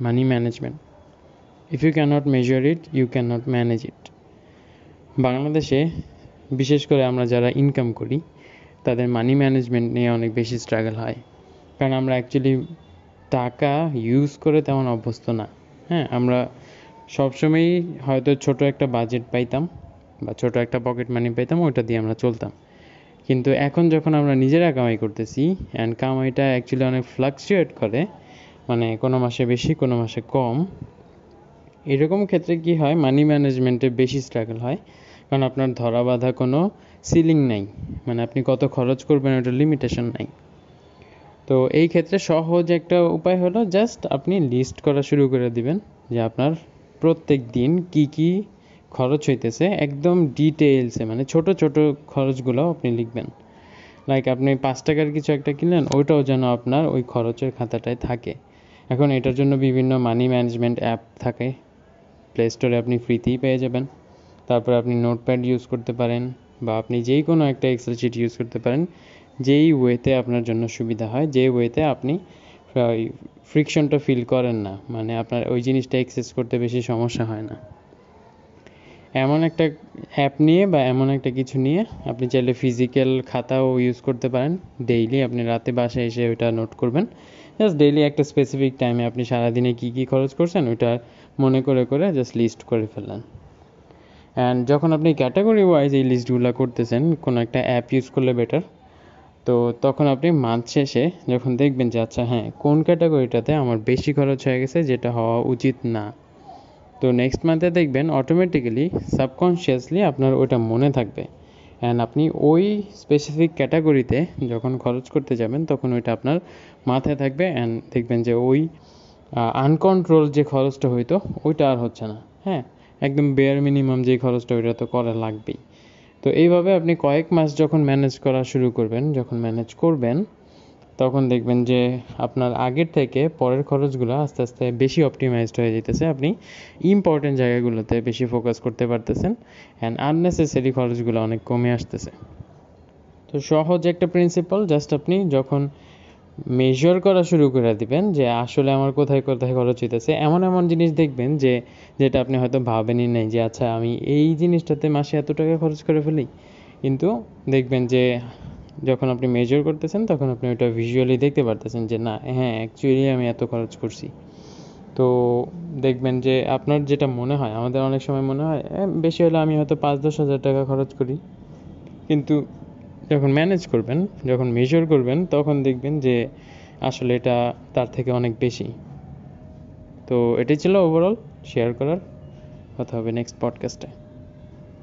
Money management if you can't measure it you can't manage it বাংলাদেশে বিশেষ করে আমরা যারা ইনকাম করি, তাদের মানি ম্যানেজমেন্ট নিয়ে অনেক বেশি স্ট্রাগল হয়। কারণ আমরা অ্যাকচুয়ালি টাকা ইউজ করে তেমন অভ্যস্ত না। হ্যাঁ আমরা সবসময়ই হয়তো ছোট একটা বাজেট পাইতাম বা ছোট একটা পকেট মানি পাইতাম, ওইটা দিয়ে আমরা চলতাম। কিন্তু এখন যখন আমরা নিজেরা কামাই করতেছি অ্যান্ড কামাইটা অ্যাকচুয়ালি অনেক ফ্লাকচুয়েট করে মানে কোনো মাসে বেশি, কোনো মাসে কম। এরকম ক্ষেত্রে কি হয় মানি ম্যানেজমেন্টে বেশি স্ট্রাগল হয়। কারণ আপনার ধরা বাঁধা কোনো সিলিং নাই। মানে আপনি কত খরচ করবেন ওটার লিমিটেশন নাই। তো এই ক্ষেত্রে সহজ একটা উপায় হলো জাস্ট আপনি লিস্ট করা শুরু করে দিবেন যে আপনার প্রত্যেক দিন কি কি খরচ হইতেছে, একদম ডিটেলসে মানে ছোট ছোট খরচগুলো আপনি লিখবেন। লাইক আপনি পাঁচ টাকার কিছু একটা কিনলেন, ওইটাও যেন আপনার ওই খরচের খাতাটায় থাকে। এখন এটার জন্য বিভিন্ন মানি ম্যানেজমেন্ট অ্যাপ থাকে। প্লে স্টোরে আপনি ফ্রিতেই পেয়ে যাবেন। তারপর আপনি নোটপ্যাড ইউজ করতে পারেন বা আপনি যেই কোনো একটা এক্সেল শিট ইউজ করতে পারেন। যেই ওয়েতে আপনার জন্য সুবিধা হয় যে ওয়েতে আপনি ফ্রিকশনটা ফিল করেন না। মানে আপনার ওই জিনিসটা এক্সেস করতে বেশি সমস্যা হয় না। এমন একটা অ্যাপ নিয়ে বা এমন একটা কিছু নিয়ে আপনি চাইলে ফিজিক্যাল খাতাও ইউজ করতে পারেন। ডেইলি আপনি রাতে বাসায় এসে ওইটা নোট করবেন। জাস্ট ডেইলি একটা স্পেসিফিক টাইমে আপনি সারাদিনে কী কী খরচ করছেন ওইটা মনে করে করে জাস্ট লিস্ট করে ফেললেন। অ্যান্ড যখন আপনি ক্যাটাগরি ওয়াইজ এই লিস্টগুলো করতেছেন, কোনো একটা অ্যাপ ইউজ করলে বেটার তো তখন আপনি মান্থ শেষে যখন দেখবেন যে আচ্ছা হ্যাঁ কোন ক্যাটাগরিটাতে আমার বেশি খরচ হয়ে গেছে, যেটা হওয়া উচিত না? তো নেক্সট মান্থে দেখবেন অটোমেটিক্যালি সাবকনশিয়াসলি আপনার ওটা মনে থাকবে। অ্যান্ড আপনি ওই স্পেসিফিক ক্যাটাগরিতে যখন খরচ করতে যাবেন, তখন ওইটা আপনার মাথায় থাকবে অ্যান্ড দেখবেন যে ওই আনকন্ট্রোল যে খরচটা হইতো, ওইটা আর হচ্ছে না। হ্যাঁ একদম বেয়ার মিনিমাম যে খরচটা, ওইটা তো করা লাগবেই। তো এইভাবে আপনি কয়েক মাস যখন ম্যানেজ করা শুরু করবেন, যখন ম্যানেজ করবেন তখন দেখবেন যে আপনার আগের থেকে পরের খরচগুলো আস্তে আস্তে বেশি অপটিমাইজড হয়ে যেতেছে। আপনি ইম্পর্টেন্ট জায়গাগুলোতে বেশি ফোকাস করতে পারতেছেন অ্যান্ড আননেসেসারি খরচগুলো অনেক কমে আসতেছে। তো সহজ একটা প্রিন্সিপাল জাস্ট আপনি যখন মেজর করা শুরু করে দিবেন যে আসলে আমার কোথায় কোথায় খরচ হইতেছে, এমন এমন জিনিস দেখবেন যে যেটা আপনি হয়তো ভাবেনই নাই যে আচ্ছা আমি এই জিনিসটাতে মাসে এত টাকা খরচ করে ফেলি। কিন্তু দেখবেন যে যখন আপনি মেজর করতেছেন, তখন আপনি ওটা ভিজুয়ালি দেখতে পারতেছেন যে, না হ্যাঁ অ্যাকচুয়ালি আমি এত খরচ করছি। তো দেখবেন যে, আপনার যেটা মনে হয়, আমাদের অনেক সময় মনে হয় বেশি হলে আমি হয়তো পাঁচ, দশ হাজার টাকা খরচ করি। কিন্তু যখন ম্যানেজ করবেন, যখন মেজর করবেন, তখন দেখবেন যে, আসলে এটা তার থেকে অনেক বেশি। তো এটাই ছিল ওভারঅল শেয়ার করার। কথা হবে নেক্সট পডকাস্টে